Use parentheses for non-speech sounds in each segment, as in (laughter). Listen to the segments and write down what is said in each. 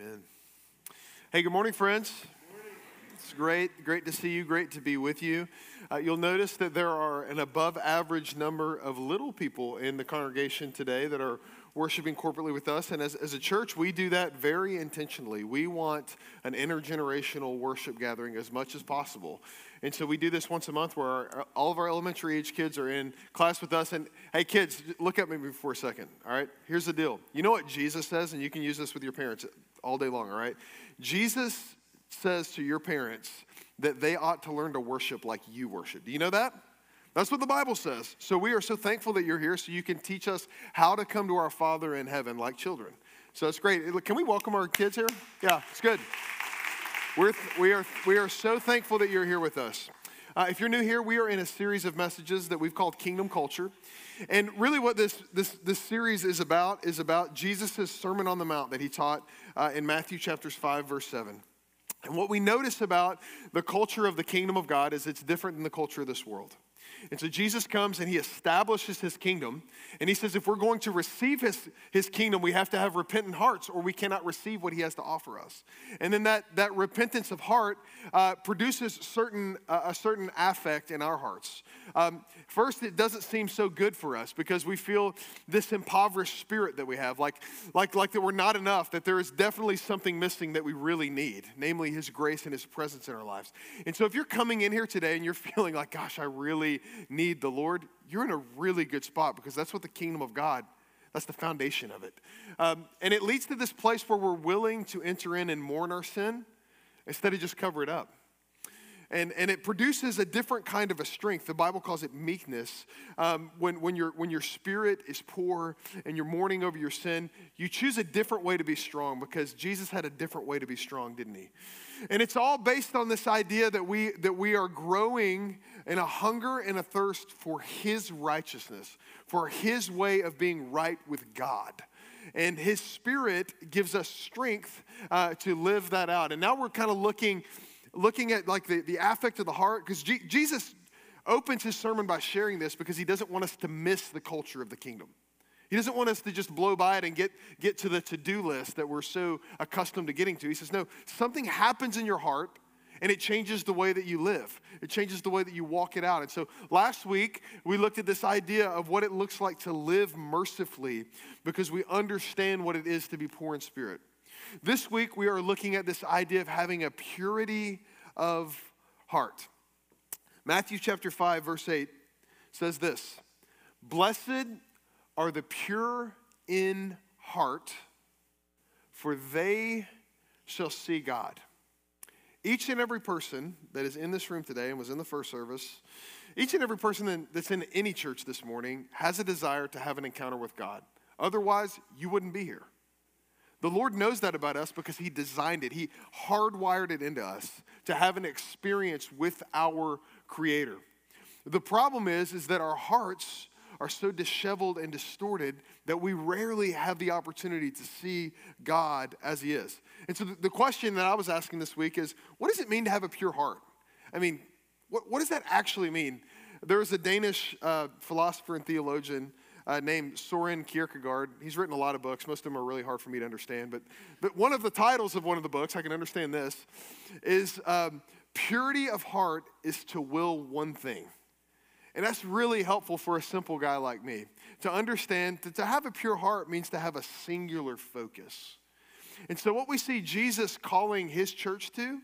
Amen. Hey, good morning, friends. It's great, great to see you, great to be with you. Uh, you'll notice that there are an above average number of little people in the congregation today that are worshiping corporately with us. And as, as a church, we do that very intentionally. We want an intergenerational worship gathering as much as possible. And so we do this once a month where our, all of our elementary age kids are in class with us. And hey, kids, look at me for a second. All right, here's the deal. You know what Jesus says, and you can use this with your parents all day long, all right? Jesus says to your parents that they ought to learn to worship like you worship. Do you know that? That's what the Bible says. So we are so thankful that you're here so you can teach us how to come to our Father in heaven like children. So it's great. Can we welcome our kids here? Yeah, it's good. We're, we, are, we are so thankful that you're here with us. Uh, if you're new here, we are in a series of messages that we've called Kingdom Culture. And really, what this, this, this series is about is about Jesus' Sermon on the Mount that he taught uh, in Matthew chapters 5, verse 7. And what we notice about the culture of the kingdom of God is it's different than the culture of this world. And so Jesus comes and he establishes his kingdom. And he says, if we're going to receive his, his kingdom, we have to have repentant hearts or we cannot receive what he has to offer us. And then that, that repentance of heart uh, produces certain, uh, a certain affect in our hearts. Um, first, it doesn't seem so good for us because we feel this impoverished spirit that we have, like, like, like that we're not enough, that there is definitely something missing that we really need, namely his grace and his presence in our lives. And so if you're coming in here today and you're (laughs) feeling like, gosh, I really need the Lord, you're in a really good spot because that's what the kingdom of God that's the foundation of it. Um, and it leads to this place where we're willing to enter in and mourn our sin instead of just cover it up. And, and it produces a different kind of a strength. The Bible calls it meekness. Um, when, when, your, when your spirit is poor and you're mourning over your sin, you choose a different way to be strong because Jesus had a different way to be strong, didn't he? And it's all based on this idea that we, that we are growing in a hunger and a thirst for His righteousness, for His way of being right with God and his spirit gives us strength uh, to live that out and now we're kind of looking looking at like the, the affect of the heart, because G- Jesus opens his sermon by sharing this because he doesn't want us to miss the culture of the kingdom. He doesn't want us to just blow by it and get, get to the to do list that we're so accustomed to getting to. He says, No, something happens in your heart and it changes the way that you live. It changes the way that you walk it out. And so last week, we looked at this idea of what it looks like to live mercifully because we understand what it is to be poor in spirit. This week, we are looking at this idea of having a purity of heart. Matthew chapter 5, verse 8 says this Blessed are the pure in heart, for they shall see God. Each and every person that is in this room today and was in the first service, each and every person that's in any church this morning has a desire to have an encounter with God. Otherwise, you wouldn't be here. The Lord knows that about us because He designed it. He hardwired it into us to have an experience with our Creator. The problem is, is that our hearts are so disheveled and distorted that we rarely have the opportunity to see God as He is. And so the question that I was asking this week is what does it mean to have a pure heart? I mean, what, what does that actually mean? There was a Danish uh, philosopher and theologian uh, named Soren Kierkegaard. He's written a lot of books. Most of them are really hard for me to understand. But, but one of the titles of one of the books, I can understand this, is um, Purity of Heart is to Will One Thing. And that's really helpful for a simple guy like me to understand that to have a pure heart means to have a singular focus. And so, what we see Jesus calling his church to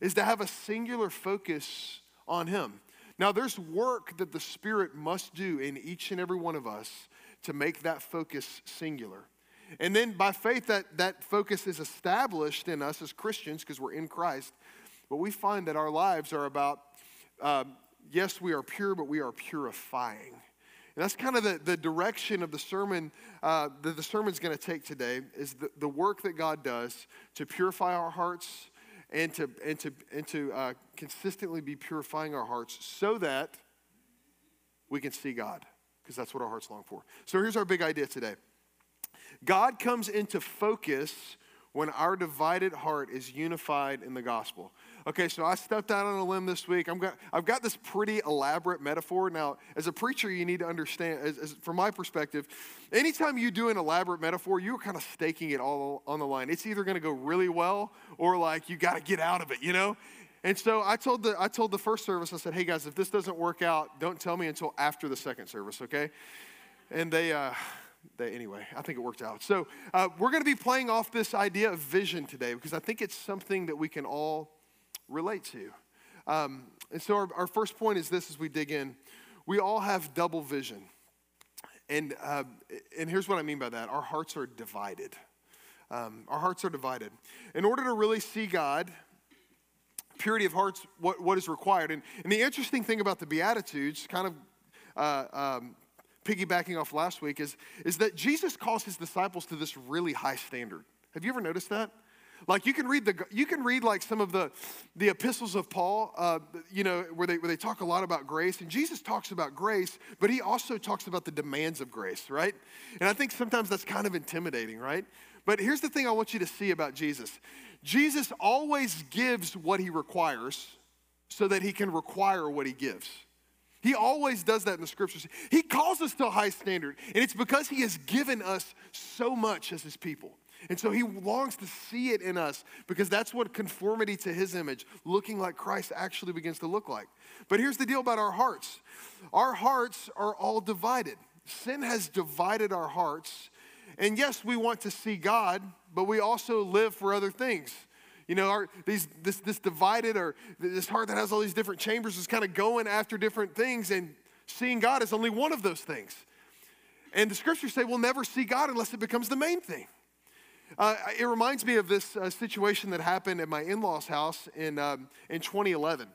is to have a singular focus on him. Now, there's work that the Spirit must do in each and every one of us to make that focus singular. And then by faith, that, that focus is established in us as Christians because we're in Christ. But we find that our lives are about, um, yes, we are pure, but we are purifying. And that's kind of the, the direction of the sermon uh, that the sermon's going to take today is the, the work that God does to purify our hearts, and to, and to, and to uh, consistently be purifying our hearts so that we can see God, because that's what our hearts long for. So here's our big idea today God comes into focus when our divided heart is unified in the gospel. Okay, so I stepped out on a limb this week. I'm got, I've got this pretty elaborate metaphor. Now, as a preacher, you need to understand, as, as, from my perspective, anytime you do an elaborate metaphor, you're kind of staking it all on the line. It's either going to go really well or like you got to get out of it, you know? And so I told the I told the first service, I said, "Hey guys, if this doesn't work out, don't tell me until after the second service, okay?" And they, uh, they anyway, I think it worked out. So uh, we're going to be playing off this idea of vision today because I think it's something that we can all relate to. Um, and so our, our, first point is this: as we dig in, we all have double vision, and uh, and here's what I mean by that: our hearts are divided. Um, our hearts are divided. In order to really see God purity of heart's what, what is required. And, and the interesting thing about the Beatitudes, kind of uh, um, piggybacking off last week, is, is that Jesus calls his disciples to this really high standard. Have you ever noticed that? Like you can read the you can read like some of the the epistles of Paul, uh, you know, where they where they talk a lot about grace, and Jesus talks about grace, but he also talks about the demands of grace, right? And I think sometimes that's kind of intimidating, right? But here's the thing I want you to see about Jesus. Jesus always gives what he requires so that he can require what he gives. He always does that in the scriptures. He calls us to a high standard, and it's because he has given us so much as his people. And so he longs to see it in us because that's what conformity to his image, looking like Christ, actually begins to look like. But here's the deal about our hearts our hearts are all divided. Sin has divided our hearts. And yes, we want to see God, but we also live for other things. You know, our, these, this, this divided or this heart that has all these different chambers is kind of going after different things, and seeing God is only one of those things. And the scriptures say we'll never see God unless it becomes the main thing. Uh, it reminds me of this uh, situation that happened at my in law's house in, um, in 2011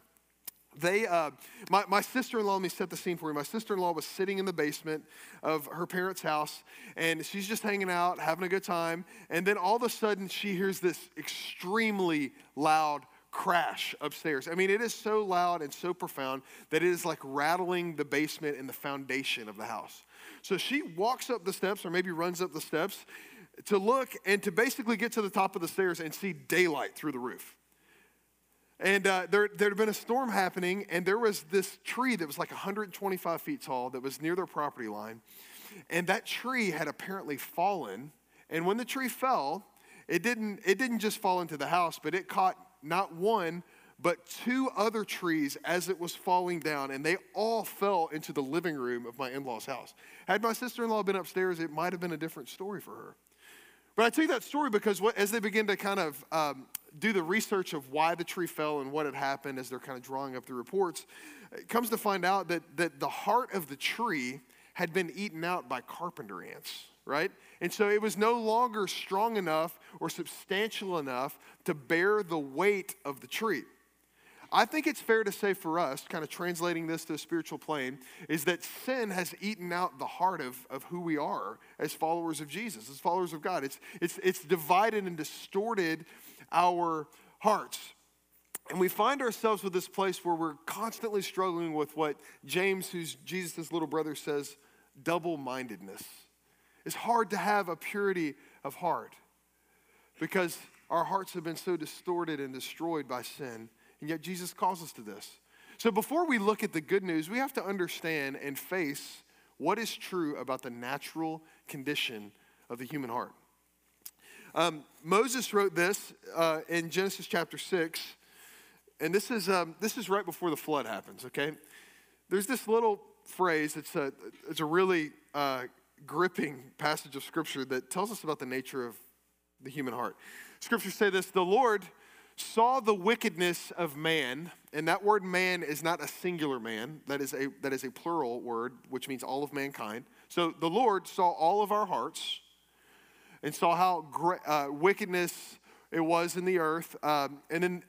they uh, my, my sister-in-law let me set the scene for you. My sister-in-law was sitting in the basement of her parents house and she's just hanging out having a good time and then all of a sudden she hears this extremely loud crash upstairs. I mean it is so loud and so profound that it is like rattling the basement and the foundation of the house. So she walks up the steps or maybe runs up the steps to look and to basically get to the top of the stairs and see daylight through the roof and uh, there, there had been a storm happening, and there was this tree that was like 125 feet tall that was near their property line. And that tree had apparently fallen. And when the tree fell, it didn't, it didn't just fall into the house, but it caught not one, but two other trees as it was falling down, and they all fell into the living room of my in law's house. Had my sister in law been upstairs, it might have been a different story for her. But I tell you that story because what, as they begin to kind of um, do the research of why the tree fell and what had happened as they're kind of drawing up the reports, it comes to find out that, that the heart of the tree had been eaten out by carpenter ants, right? And so it was no longer strong enough or substantial enough to bear the weight of the tree. I think it's fair to say for us, kind of translating this to a spiritual plane, is that sin has eaten out the heart of, of who we are as followers of Jesus, as followers of God. It's, it's, it's divided and distorted our hearts. And we find ourselves with this place where we're constantly struggling with what James, who's Jesus' little brother, says double mindedness. It's hard to have a purity of heart because our hearts have been so distorted and destroyed by sin. And yet Jesus calls us to this. So before we look at the good news, we have to understand and face what is true about the natural condition of the human heart. Um, Moses wrote this uh, in Genesis chapter 6, and this is, um, this is right before the flood happens, okay? There's this little phrase, it's a, it's a really uh, gripping passage of scripture that tells us about the nature of the human heart. Scriptures say this The Lord saw the wickedness of man, and that word man is not a singular man, that is a, that is a plural word, which means all of mankind. So the Lord saw all of our hearts and saw how uh, wickedness it was in the earth, um, and, then,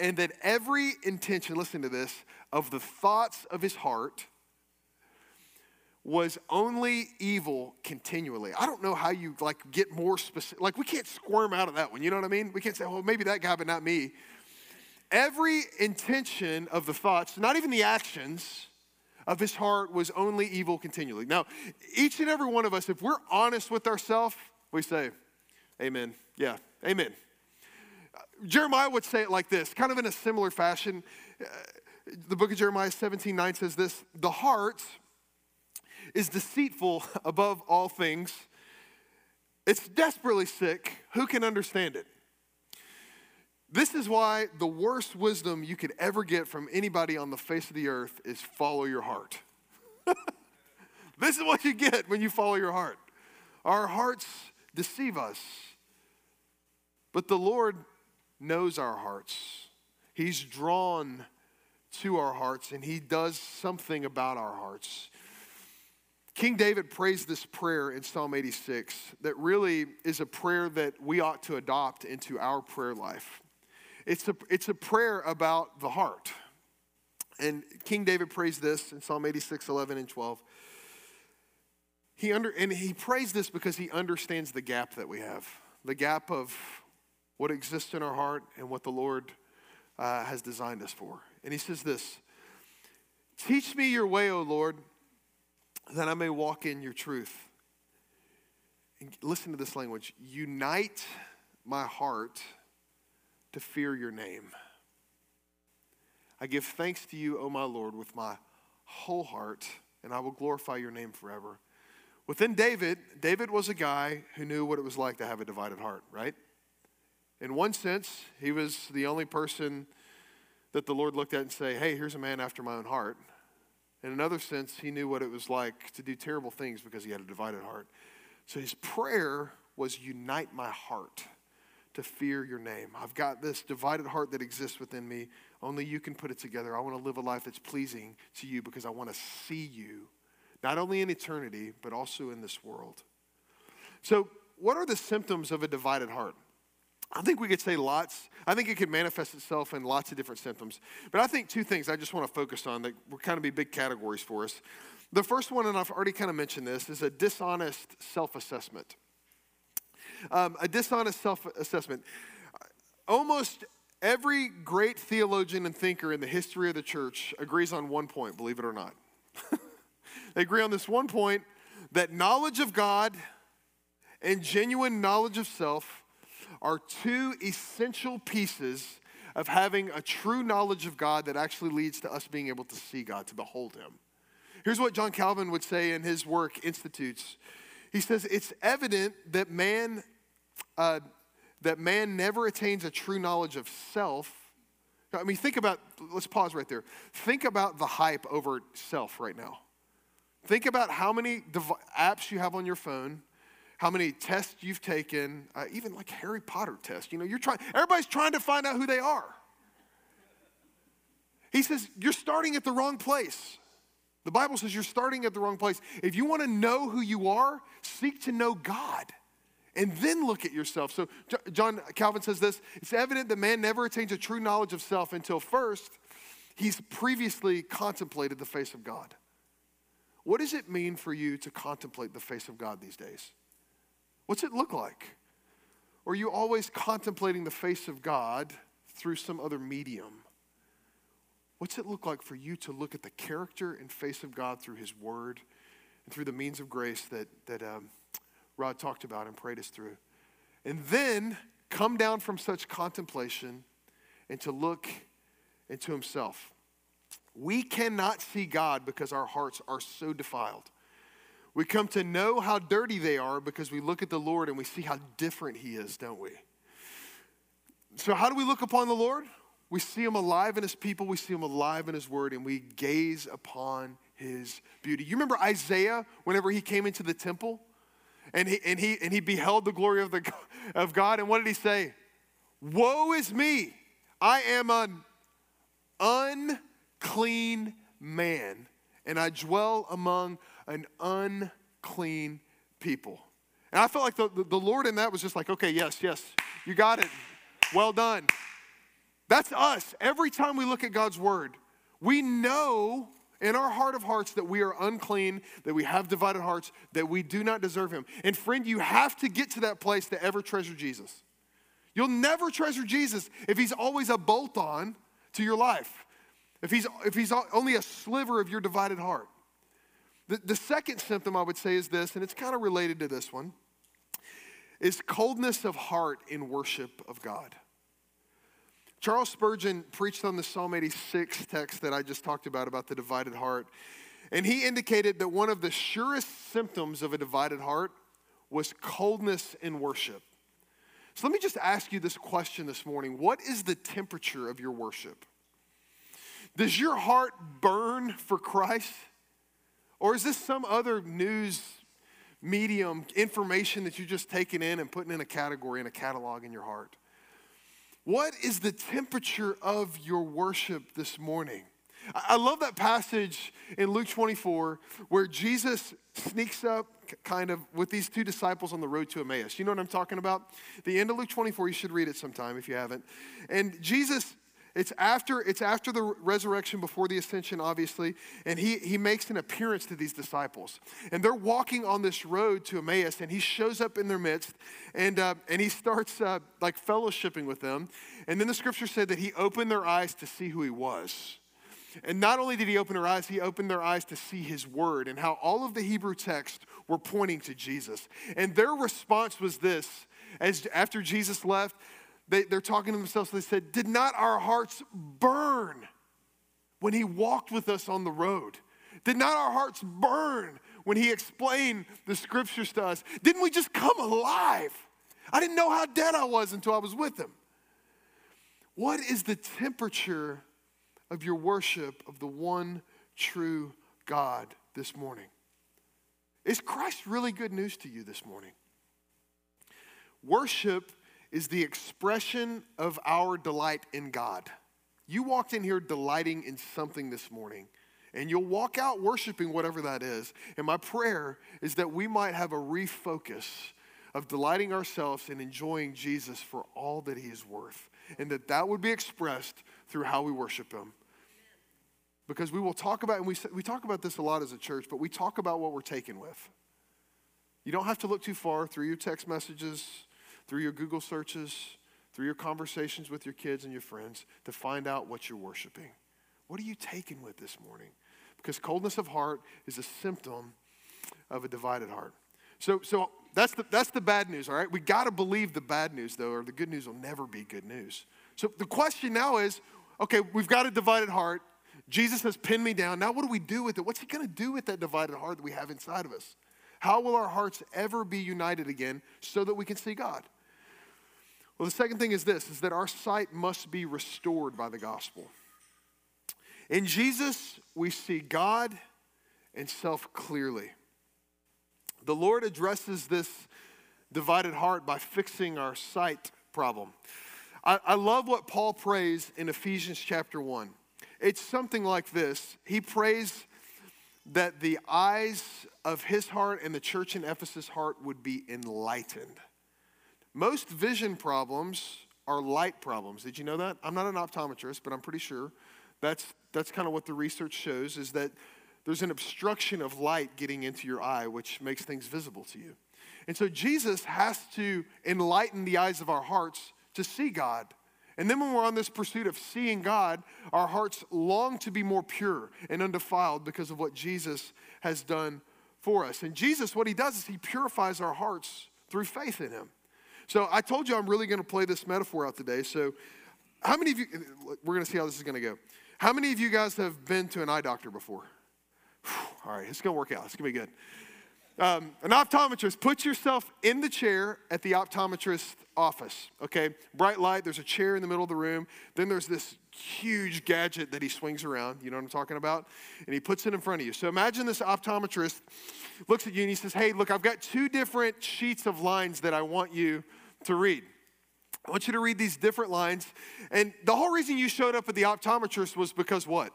and that every intention, listen to this, of the thoughts of his heart was only evil continually. I don't know how you like get more specific. Like we can't squirm out of that one. You know what I mean? We can't say, well, maybe that guy, but not me. Every intention of the thoughts, not even the actions of his heart, was only evil continually. Now, each and every one of us, if we're honest with ourselves, we say, Amen. Yeah, Amen. Jeremiah would say it like this, kind of in a similar fashion. Uh, the book of Jeremiah 17 9 says this The heart is deceitful (laughs) above all things, it's desperately sick. Who can understand it? This is why the worst wisdom you could ever get from anybody on the face of the earth is follow your heart. (laughs) this is what you get when you follow your heart. Our hearts deceive us, but the Lord knows our hearts. He's drawn to our hearts and He does something about our hearts. King David prays this prayer in Psalm 86 that really is a prayer that we ought to adopt into our prayer life. It's a, it's a prayer about the heart. And King David prays this in Psalm 86, 11 and 12. He under, and he prays this because he understands the gap that we have the gap of what exists in our heart and what the Lord uh, has designed us for. And he says this Teach me your way, O Lord that I may walk in your truth. And listen to this language unite my heart to fear your name. I give thanks to you, O my Lord, with my whole heart, and I will glorify your name forever. Within David, David was a guy who knew what it was like to have a divided heart, right? In one sense, he was the only person that the Lord looked at and say, "Hey, here's a man after my own heart." In another sense, he knew what it was like to do terrible things because he had a divided heart. So his prayer was unite my heart to fear your name. I've got this divided heart that exists within me. Only you can put it together. I want to live a life that's pleasing to you because I want to see you, not only in eternity, but also in this world. So, what are the symptoms of a divided heart? I think we could say lots. I think it could manifest itself in lots of different symptoms. But I think two things I just want to focus on that will kind of be big categories for us. The first one, and I've already kind of mentioned this, is a dishonest self assessment. Um, a dishonest self assessment. Almost every great theologian and thinker in the history of the church agrees on one point, believe it or not. (laughs) they agree on this one point that knowledge of God and genuine knowledge of self are two essential pieces of having a true knowledge of God that actually leads to us being able to see God, to behold Him. Here's what John Calvin would say in his work, Institutes. He says, It's evident that man, uh, that man never attains a true knowledge of self. I mean, think about, let's pause right there. Think about the hype over self right now. Think about how many dev- apps you have on your phone how many tests you've taken, uh, even like Harry Potter tests. You know, you're trying, everybody's trying to find out who they are. He says, You're starting at the wrong place. The Bible says you're starting at the wrong place. If you want to know who you are, seek to know God and then look at yourself. So, John Calvin says this it's evident that man never attains a true knowledge of self until first he's previously contemplated the face of God. What does it mean for you to contemplate the face of God these days? What's it look like? Or are you always contemplating the face of God through some other medium? What's it look like for you to look at the character and face of God through His Word and through the means of grace that, that um, Rod talked about and prayed us through? And then come down from such contemplation and to look into Himself. We cannot see God because our hearts are so defiled. We come to know how dirty they are because we look at the Lord and we see how different He is, don't we? So, how do we look upon the Lord? We see Him alive in His people, we see Him alive in His Word, and we gaze upon His beauty. You remember Isaiah whenever he came into the temple and he, and he, and he beheld the glory of, the, of God, and what did he say? Woe is me! I am an unclean man, and I dwell among an unclean people. And I felt like the, the, Lord in that was just like, okay, yes, yes, you got it. Well done. That's us. Every time we look at God's word, we know in our heart of hearts that we are unclean, that we have divided hearts, that we do not deserve Him. And friend, you have to get to that place to ever treasure Jesus. You'll never treasure Jesus if He's always a bolt on to your life, if he's, if he's only a sliver of your divided heart. The, the second symptom I would say is this, and it's kind of related to this one, is coldness of heart in worship of God. Charles Spurgeon preached on the Psalm 86 text that I just talked about, about the divided heart. And he indicated that one of the surest symptoms of a divided heart was coldness in worship. So let me just ask you this question this morning What is the temperature of your worship? Does your heart burn for Christ? Or is this some other news medium, information that you're just taking in and putting in a category, in a catalog in your heart? What is the temperature of your worship this morning? I love that passage in Luke 24 where Jesus sneaks up kind of with these two disciples on the road to Emmaus. You know what I'm talking about? The end of Luke 24, you should read it sometime if you haven't. And Jesus it's after, it's after the resurrection, before the ascension, obviously, and he, he makes an appearance to these disciples. And they're walking on this road to Emmaus, and he shows up in their midst, and, uh, and he starts uh, like fellowshipping with them. And then the scripture said that he opened their eyes to see who he was. And not only did he open their eyes, he opened their eyes to see his word and how all of the Hebrew texts were pointing to Jesus. And their response was this as after Jesus left, they, they're talking to themselves. They said, Did not our hearts burn when he walked with us on the road? Did not our hearts burn when he explained the scriptures to us? Didn't we just come alive? I didn't know how dead I was until I was with him. What is the temperature of your worship of the one true God this morning? Is Christ really good news to you this morning? Worship is the expression of our delight in God. You walked in here delighting in something this morning, and you'll walk out worshiping whatever that is. And my prayer is that we might have a refocus of delighting ourselves and enjoying Jesus for all that he is worth, and that that would be expressed through how we worship him. Because we will talk about, and we, we talk about this a lot as a church, but we talk about what we're taken with. You don't have to look too far through your text messages, through your Google searches, through your conversations with your kids and your friends to find out what you're worshiping. What are you taken with this morning? Because coldness of heart is a symptom of a divided heart. So, so that's, the, that's the bad news, all right? We got to believe the bad news, though, or the good news will never be good news. So the question now is okay, we've got a divided heart. Jesus has pinned me down. Now, what do we do with it? What's he going to do with that divided heart that we have inside of us? How will our hearts ever be united again so that we can see God? Well, the second thing is this is that our sight must be restored by the gospel. In Jesus, we see God and self clearly. The Lord addresses this divided heart by fixing our sight problem. I, I, love what Paul prays in Ephesians chapter 1. It's something like this He prays that the eyes of his heart and the church in Ephesus' heart would be enlightened. Most vision problems are light problems. Did you know that? I'm not an optometrist, but I'm pretty sure that's, that's kind of what the research shows is that there's an obstruction of light getting into your eye, which makes things visible to you. And so Jesus has to enlighten the eyes of our hearts to see God. And then when we're on this pursuit of seeing God, our hearts long to be more pure and undefiled because of what Jesus has done for us. And Jesus, what he does is he purifies our hearts through faith in him. So I told you I'm really going to play this metaphor out today. So, how many of you, we're going to see how this is going to go. How many of you guys have been to an eye doctor before? All right, it's going to work out. It's going to be good. Um, an optometrist, put yourself in the chair at the optometrist's office, okay? Bright light, there's a chair in the middle of the room. Then there's this huge gadget that he swings around, you know what I'm talking about? And he puts it in front of you. So imagine this optometrist looks at you and he says, Hey, look, I've got two different sheets of lines that I want you to read. I want you to read these different lines. And the whole reason you showed up at the optometrist was because what?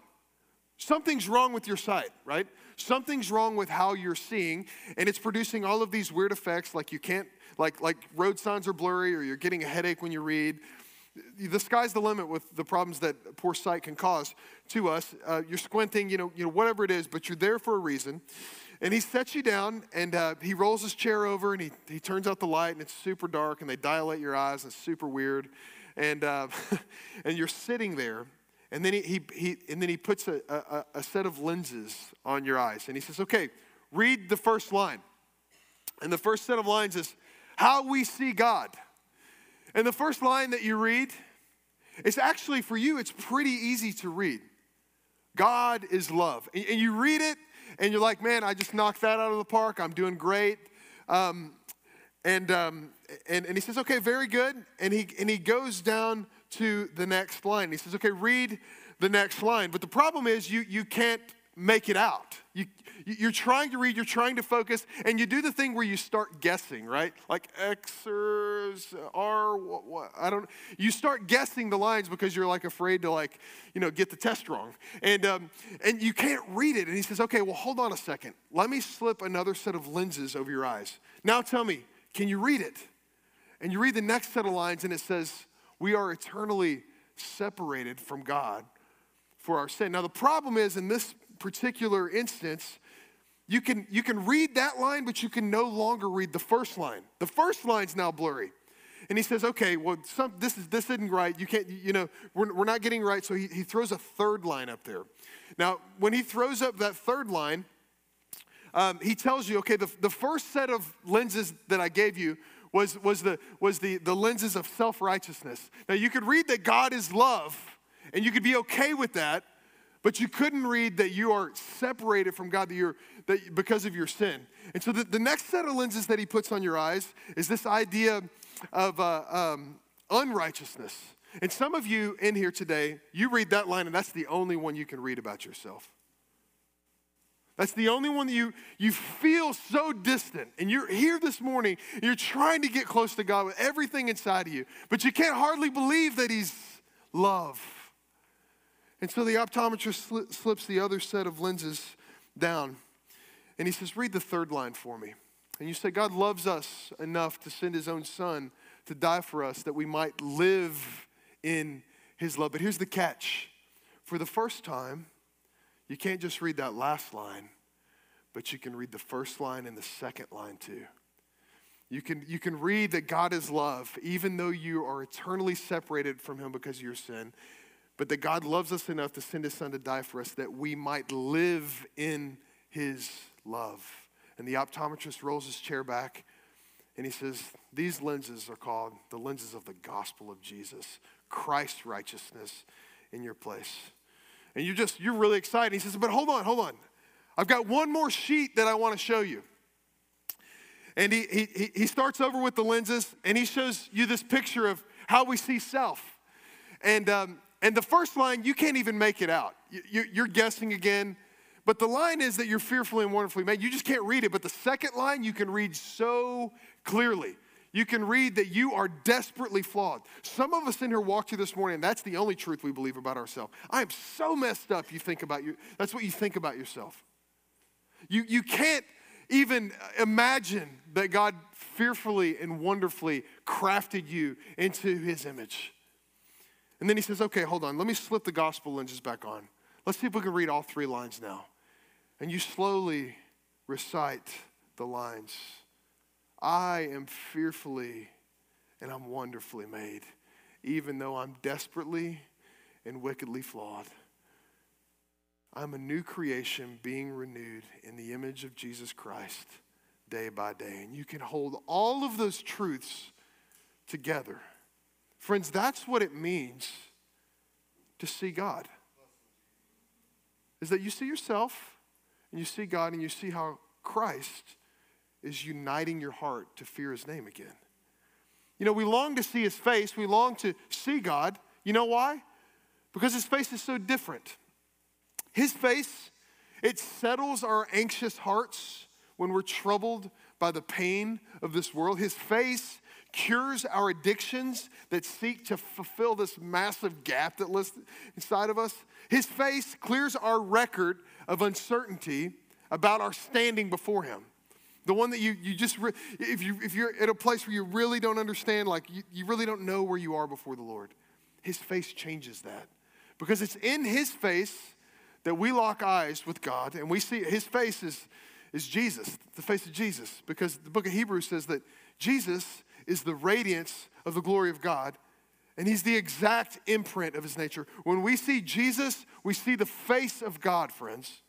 Something's wrong with your sight, right? Something's wrong with how you're seeing, and it's producing all of these weird effects like you can't, like, like road signs are blurry, or you're getting a headache when you read. The sky's the limit with the problems that poor sight can cause to us. Uh, you're squinting, you know, you know, whatever it is, but you're there for a reason. And he sets you down and uh, he rolls his chair over and he, he turns out the light and it's super dark and they dilate your eyes and it's super weird. And, uh, (laughs) and you're sitting there and then he, he, he, and then he puts a, a, a set of lenses on your eyes. And he says, okay, read the first line. And the first set of lines is how we see God. And the first line that you read it's actually for you, it's pretty easy to read. God is love. And, and you read it, and you're like, man, I just knocked that out of the park. I'm doing great. Um, and, um, and, and he says, okay, very good. And he, and he goes down to the next line. He says, okay, read the next line. But the problem is you, you can't make it out. You, you're trying to read, you're trying to focus, and you do the thing where you start guessing, right? Like Xers, R, what, what, I don't. You start guessing the lines because you're like afraid to like, you know, get the test wrong, and um, and you can't read it. And he says, okay, well, hold on a second. Let me slip another set of lenses over your eyes. Now tell me, can you read it? And you read the next set of lines, and it says, we are eternally separated from God for our sin. Now, the problem is in this particular instance, you can, you can read that line, but you can no longer read the first line. The first line's now blurry. And he says, okay, well, some, this, is, this isn't right. You can't, you know, we're, we're not getting right. So he, he throws a third line up there. Now, when he throws up that third line, um, he tells you, okay, the, the first set of lenses that I gave you was, was, the, was the, the lenses of self righteousness. Now, you could read that God is love, and you could be okay with that, but you couldn't read that you are separated from God that you're, that because of your sin. And so the, the next set of lenses that he puts on your eyes is this idea of uh, um, unrighteousness. And some of you in here today, you read that line, and that's the only one you can read about yourself. That's the only one that you, you feel so distant. And you're here this morning, you're trying to get close to God with everything inside of you, but you can't hardly believe that He's love. And so the optometrist slips the other set of lenses down and he says, Read the third line for me. And you say, God loves us enough to send his own son to die for us that we might live in his love. But here's the catch for the first time, you can't just read that last line, but you can read the first line and the second line too. You can, you can read that God is love, even though you are eternally separated from him because of your sin but that God loves us enough to send his son to die for us that we might live in his love. And the optometrist rolls his chair back and he says, These lenses are called the lenses of the gospel of Jesus, Christ's righteousness in your place. And you're just, you're really excited. He says, But hold on, hold on. I've got one more sheet that I want to show you. And he, he, he starts over with the lenses and he shows you this picture of how we see self. And um, and the first line, you can't even make it out. You're guessing again. But the line is that you're fearfully and wonderfully made. You just can't read it. But the second line, you can read so clearly. You can read that you are desperately flawed. Some of us in here walked through this morning, and that's the only truth we believe about ourselves. I am so messed up, you think about you. That's what you think about yourself. You, you can't even imagine that God fearfully and wonderfully crafted you into his image. And then he says, okay, hold on. Let me slip the gospel lenses back on. Let's see if we can read all three lines now. And you slowly recite the lines I am fearfully and I'm wonderfully made, even though I'm desperately and wickedly flawed. I'm a new creation being renewed in the image of Jesus Christ day by day. And you can hold all of those truths together Friends, that's what it means to see God. Is that you see yourself and you see God and you see how Christ is uniting your heart to fear his name again. You know, we long to see his face, we long to see God. You know why? Because his face is so different. His face, it settles our anxious hearts when we're troubled by the pain of this world. His face cures our addictions that seek to fulfill this massive gap that lives inside of us. His face clears our record of uncertainty about our standing before Him. The one that you, you just, if, you, if you're at a place where you really don't understand, like you, you really don't know where you are before the Lord, His face changes that. Because it's in His face that we lock eyes with God and we see His face is, is Jesus, the face of Jesus. Because the book of Hebrews says that Jesus is the radiance of the glory of God, and He's the exact imprint of His nature. When we see Jesus, we see the face of God, friends.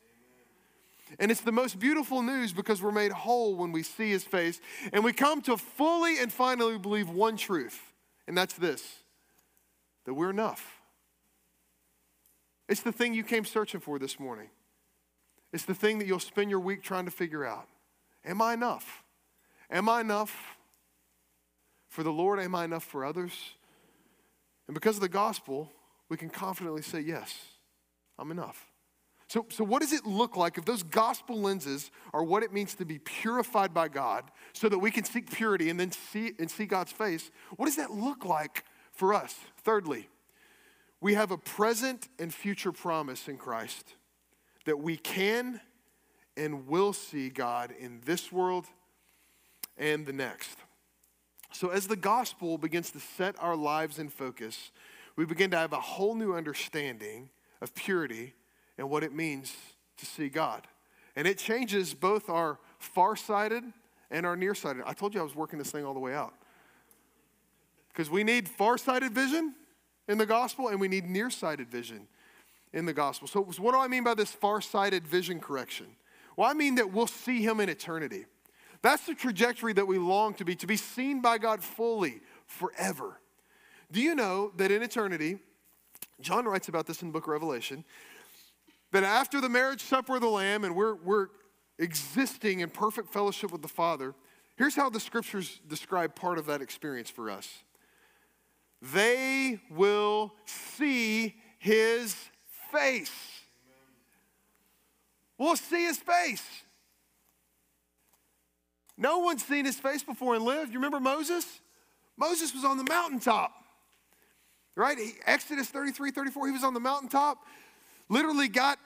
And it's the most beautiful news because we're made whole when we see His face, and we come to fully and finally believe one truth, and that's this that we're enough. It's the thing you came searching for this morning. It's the thing that you'll spend your week trying to figure out. Am I enough? Am I enough for the Lord? Am I enough for others? And because of the gospel, we can confidently say, Yes, I'm enough. So, so, what does it look like if those gospel lenses are what it means to be purified by God so that we can seek purity and then see and see God's face? What does that look like for us? Thirdly, we have a present and future promise in Christ that we can and will see God in this world and the next. So, as the gospel begins to set our lives in focus, we begin to have a whole new understanding of purity and what it means to see God. And it changes both our farsighted and our nearsighted. I told you I was working this thing all the way out. Because we need farsighted vision in the gospel and we need nearsighted vision in the gospel. So, what do I mean by this farsighted vision correction? Well, I mean that we'll see him in eternity. That's the trajectory that we long to be, to be seen by God fully forever. Do you know that in eternity, John writes about this in the book of Revelation, that after the marriage supper of the Lamb and we're, we're existing in perfect fellowship with the Father, here's how the scriptures describe part of that experience for us. They will see his face. We'll see his face. No one's seen his face before and lived. You remember Moses? Moses was on the mountaintop, right? He, Exodus 33, 34, he was on the mountaintop, literally got,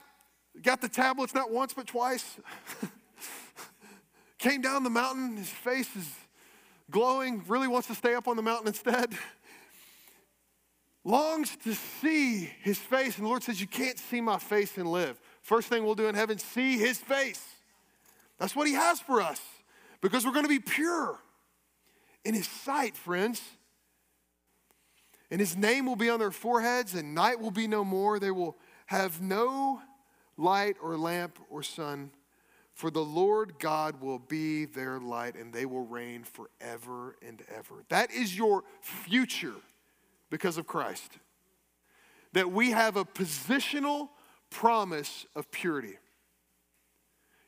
got the tablets not once but twice. (laughs) Came down the mountain, his face is glowing, really wants to stay up on the mountain instead. (laughs) Longs to see his face, and the Lord says, You can't see my face and live. First thing we'll do in heaven, see his face. That's what he has for us because we're going to be pure in his sight, friends. And his name will be on their foreheads, and night will be no more. They will have no light or lamp or sun, for the Lord God will be their light, and they will reign forever and ever. That is your future because of Christ. That we have a positional promise of purity.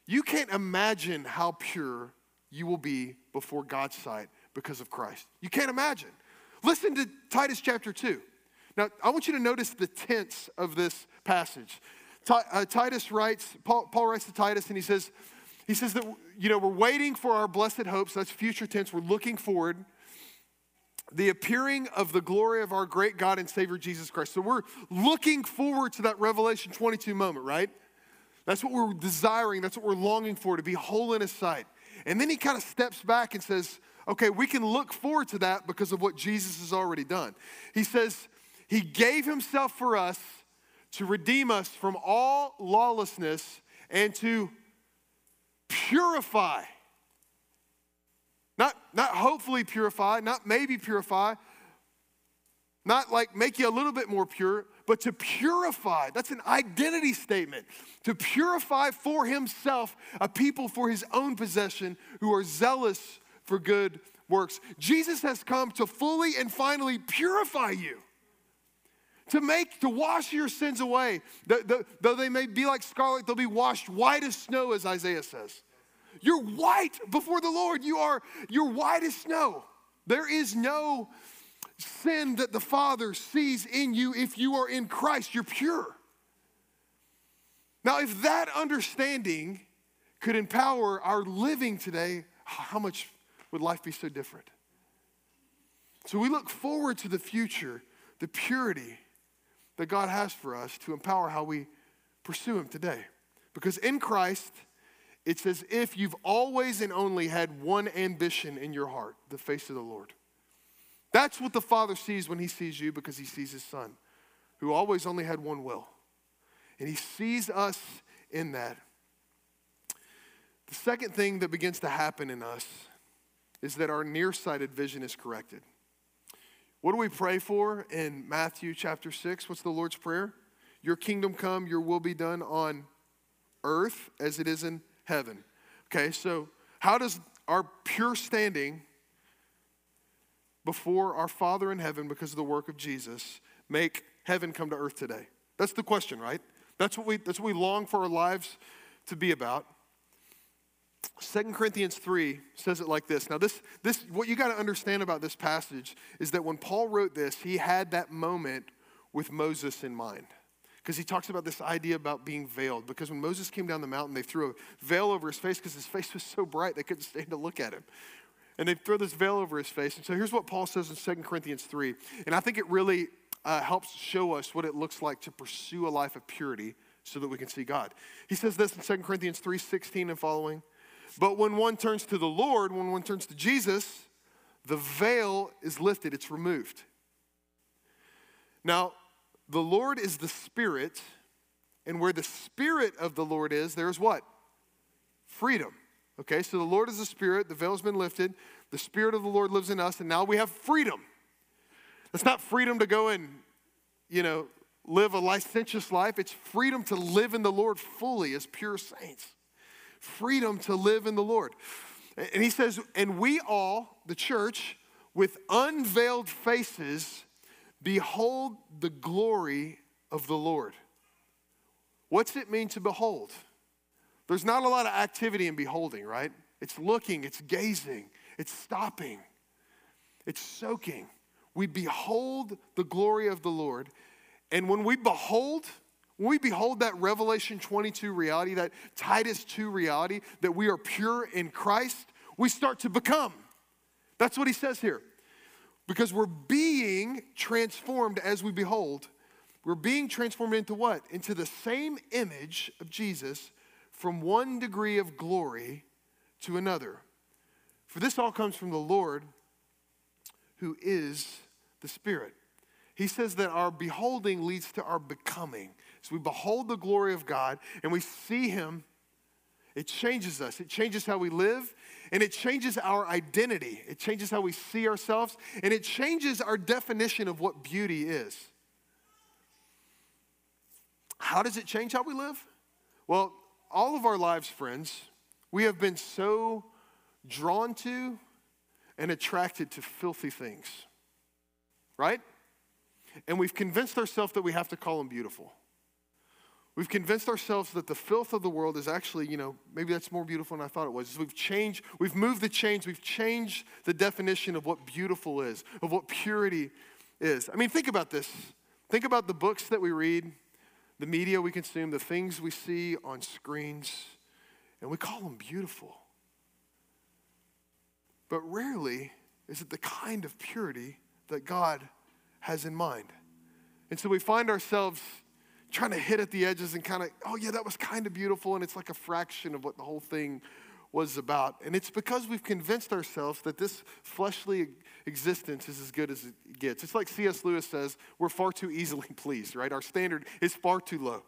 You can't imagine how pure you will be before God's sight because of Christ. You can't imagine. Listen to Titus chapter 2. Now, I want you to notice the tense of this passage. Uh, Titus writes, Paul, Paul writes to Titus, and he says, he says that, you know, we're waiting for our blessed hopes. That's future tense. We're looking forward. The appearing of the glory of our great God and Savior Jesus Christ. So we're looking forward to that Revelation 22 moment, right? That's what we're desiring. That's what we're longing for, to be whole in His sight. And then he kind of steps back and says, okay, we can look forward to that because of what Jesus has already done. He says, He gave Himself for us to redeem us from all lawlessness and to purify. Not, not hopefully purify, not maybe purify, not like make you a little bit more pure, but to purify. That's an identity statement. To purify for himself a people for his own possession who are zealous for good works. Jesus has come to fully and finally purify you. To make, to wash your sins away. The, the, though they may be like scarlet, they'll be washed white as snow, as Isaiah says. You're white before the Lord. You are, you're white as snow. There is no sin that the Father sees in you if you are in Christ. You're pure. Now, if that understanding could empower our living today, how much would life be so different? So we look forward to the future, the purity that God has for us to empower how we pursue Him today. Because in Christ, it's as if you've always and only had one ambition in your heart the face of the Lord. That's what the Father sees when He sees you because He sees His Son, who always only had one will. And He sees us in that. The second thing that begins to happen in us is that our nearsighted vision is corrected. What do we pray for in Matthew chapter 6? What's the Lord's Prayer? Your kingdom come, your will be done on earth as it is in heaven. Okay, so how does our pure standing before our Father in heaven because of the work of Jesus make heaven come to earth today? That's the question, right? That's what we, that's what we long for our lives to be about. 2 Corinthians 3 says it like this. Now, this, this what you got to understand about this passage is that when Paul wrote this, he had that moment with Moses in mind. Because he talks about this idea about being veiled. Because when Moses came down the mountain, they threw a veil over his face because his face was so bright they couldn't stand to look at him. And they throw this veil over his face. And so here's what Paul says in 2 Corinthians 3. And I think it really uh, helps show us what it looks like to pursue a life of purity so that we can see God. He says this in 2 Corinthians 3 16 and following. But when one turns to the Lord, when one turns to Jesus, the veil is lifted, it's removed. Now, the Lord is the Spirit, and where the Spirit of the Lord is, there's what? Freedom. Okay, so the Lord is the Spirit, the veil's been lifted, the Spirit of the Lord lives in us, and now we have freedom. It's not freedom to go and, you know, live a licentious life. It's freedom to live in the Lord fully as pure saints. Freedom to live in the Lord. And he says, and we all, the church, with unveiled faces, behold the glory of the Lord. What's it mean to behold? There's not a lot of activity in beholding, right? It's looking, it's gazing, it's stopping, it's soaking we behold the glory of the Lord. And when we behold, when we behold that Revelation 22 reality, that Titus 2 reality, that we are pure in Christ, we start to become. That's what he says here. Because we're being transformed as we behold. We're being transformed into what? Into the same image of Jesus from one degree of glory to another. For this all comes from the Lord who is the Spirit. He says that our beholding leads to our becoming. So we behold the glory of God and we see Him. It changes us. It changes how we live and it changes our identity. It changes how we see ourselves and it changes our definition of what beauty is. How does it change how we live? Well, all of our lives, friends, we have been so drawn to and attracted to filthy things right? And we've convinced ourselves that we have to call them beautiful. We've convinced ourselves that the filth of the world is actually, you know, maybe that's more beautiful than I thought it was. We've changed, we've moved the chains, we've changed the definition of what beautiful is, of what purity is. I mean, think about this. Think about the books that we read, the media we consume, the things we see on screens, and we call them beautiful. But rarely is it the kind of purity that God has in mind. And so we find ourselves trying to hit at the edges and kind of, oh, yeah, that was kind of beautiful. And it's like a fraction of what the whole thing was about. And it's because we've convinced ourselves that this fleshly existence is as good as it gets. It's like C.S. Lewis says, we're far too easily (laughs) pleased, right? Our standard is far too low.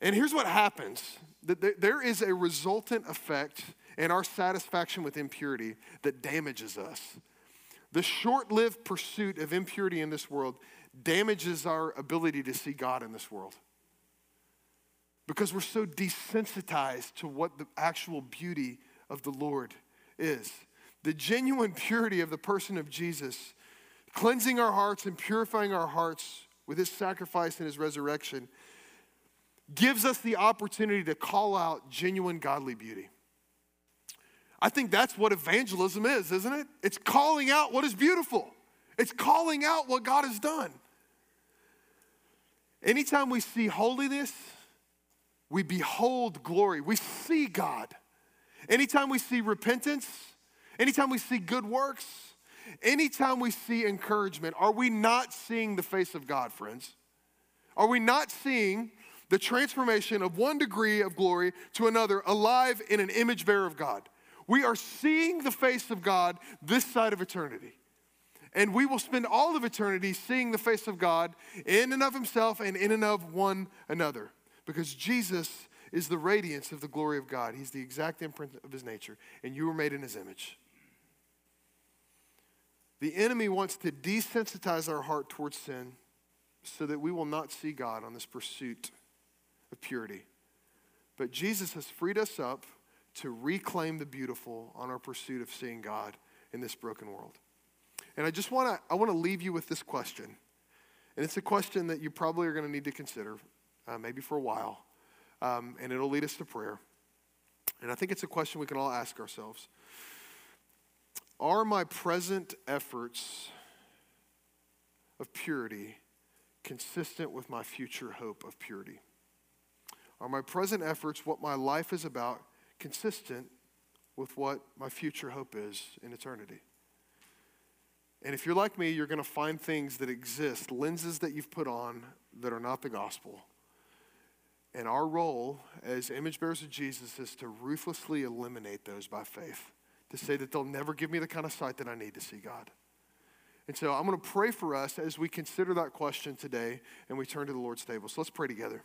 And here's what happens there is a resultant effect in our satisfaction with impurity that damages us. The short lived pursuit of impurity in this world damages our ability to see God in this world because we're so desensitized to what the actual beauty of the Lord is. The genuine purity of the person of Jesus, cleansing our hearts and purifying our hearts with his sacrifice and his resurrection, gives us the opportunity to call out genuine godly beauty. I think that's what evangelism is, isn't it? It's calling out what is beautiful, it's calling out what God has done. Anytime we see holiness, we behold glory, we see God. Anytime we see repentance, anytime we see good works, anytime we see encouragement, are we not seeing the face of God, friends? Are we not seeing the transformation of one degree of glory to another alive in an image bearer of God? We are seeing the face of God this side of eternity. And we will spend all of eternity seeing the face of God in and of himself and in and of one another. Because Jesus is the radiance of the glory of God. He's the exact imprint of his nature, and you were made in his image. The enemy wants to desensitize our heart towards sin so that we will not see God on this pursuit of purity. But Jesus has freed us up to reclaim the beautiful on our pursuit of seeing God in this broken world. And I just want to I want to leave you with this question. And it's a question that you probably are going to need to consider, uh, maybe for a while, um, and it'll lead us to prayer. And I think it's a question we can all ask ourselves Are my present efforts of purity consistent with my future hope of purity? Are my present efforts, what my life is about, consistent with what my future hope is in eternity? And if you're like me, you're going to find things that exist, lenses that you've put on that are not the gospel. And our role as image bearers of Jesus is to ruthlessly eliminate those by faith, to say that they'll never give me the kind of sight that I need to see God. And so I'm going to pray for us as we consider that question today and we turn to the Lord's table. So let's pray together.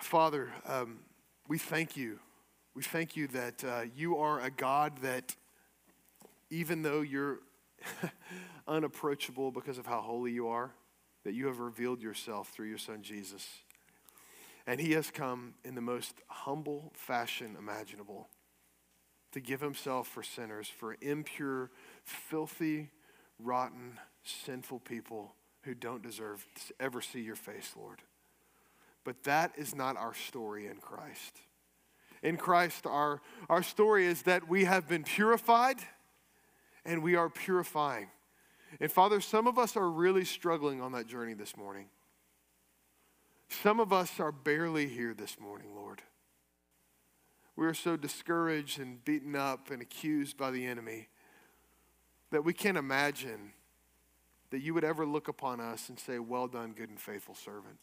Father, um, we thank you. We thank you that uh, you are a God that, even though you're (laughs) unapproachable because of how holy you are, that you have revealed yourself through your Son Jesus. And he has come in the most humble fashion imaginable to give himself for sinners, for impure, filthy, rotten, sinful people who don't deserve to ever see your face, Lord. But that is not our story in Christ. In Christ, our, our story is that we have been purified and we are purifying. And Father, some of us are really struggling on that journey this morning. Some of us are barely here this morning, Lord. We are so discouraged and beaten up and accused by the enemy that we can't imagine that you would ever look upon us and say, Well done, good and faithful servant.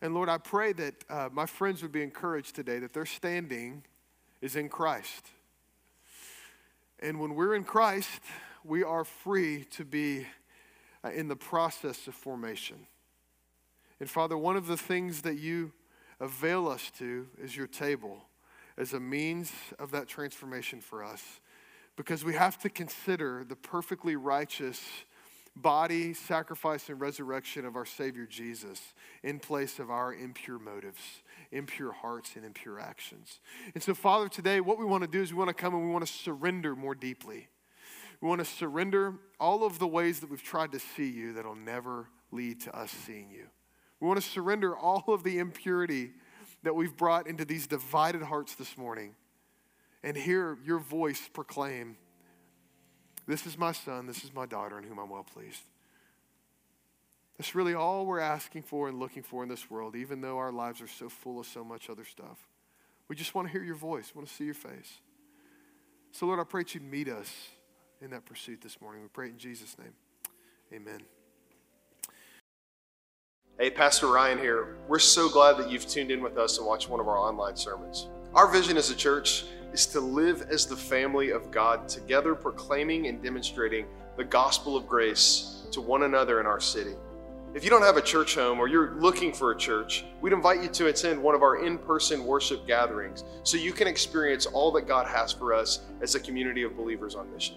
And Lord, I pray that uh, my friends would be encouraged today that their standing is in Christ. And when we're in Christ, we are free to be uh, in the process of formation. And Father, one of the things that you avail us to is your table as a means of that transformation for us. Because we have to consider the perfectly righteous body, sacrifice, and resurrection of our Savior Jesus in place of our impure motives, impure hearts, and impure actions. And so, Father, today, what we want to do is we want to come and we want to surrender more deeply. We want to surrender all of the ways that we've tried to see you that'll never lead to us seeing you. We want to surrender all of the impurity that we've brought into these divided hearts this morning and hear your voice proclaim this is my son, this is my daughter, in whom I'm well pleased. That's really all we're asking for and looking for in this world, even though our lives are so full of so much other stuff. We just want to hear your voice, we want to see your face. So, Lord, I pray that you meet us in that pursuit this morning. We pray in Jesus' name. Amen. Hey, Pastor Ryan here. We're so glad that you've tuned in with us and watched one of our online sermons. Our vision as a church is to live as the family of God, together proclaiming and demonstrating the gospel of grace to one another in our city. If you don't have a church home or you're looking for a church, we'd invite you to attend one of our in person worship gatherings so you can experience all that God has for us as a community of believers on mission.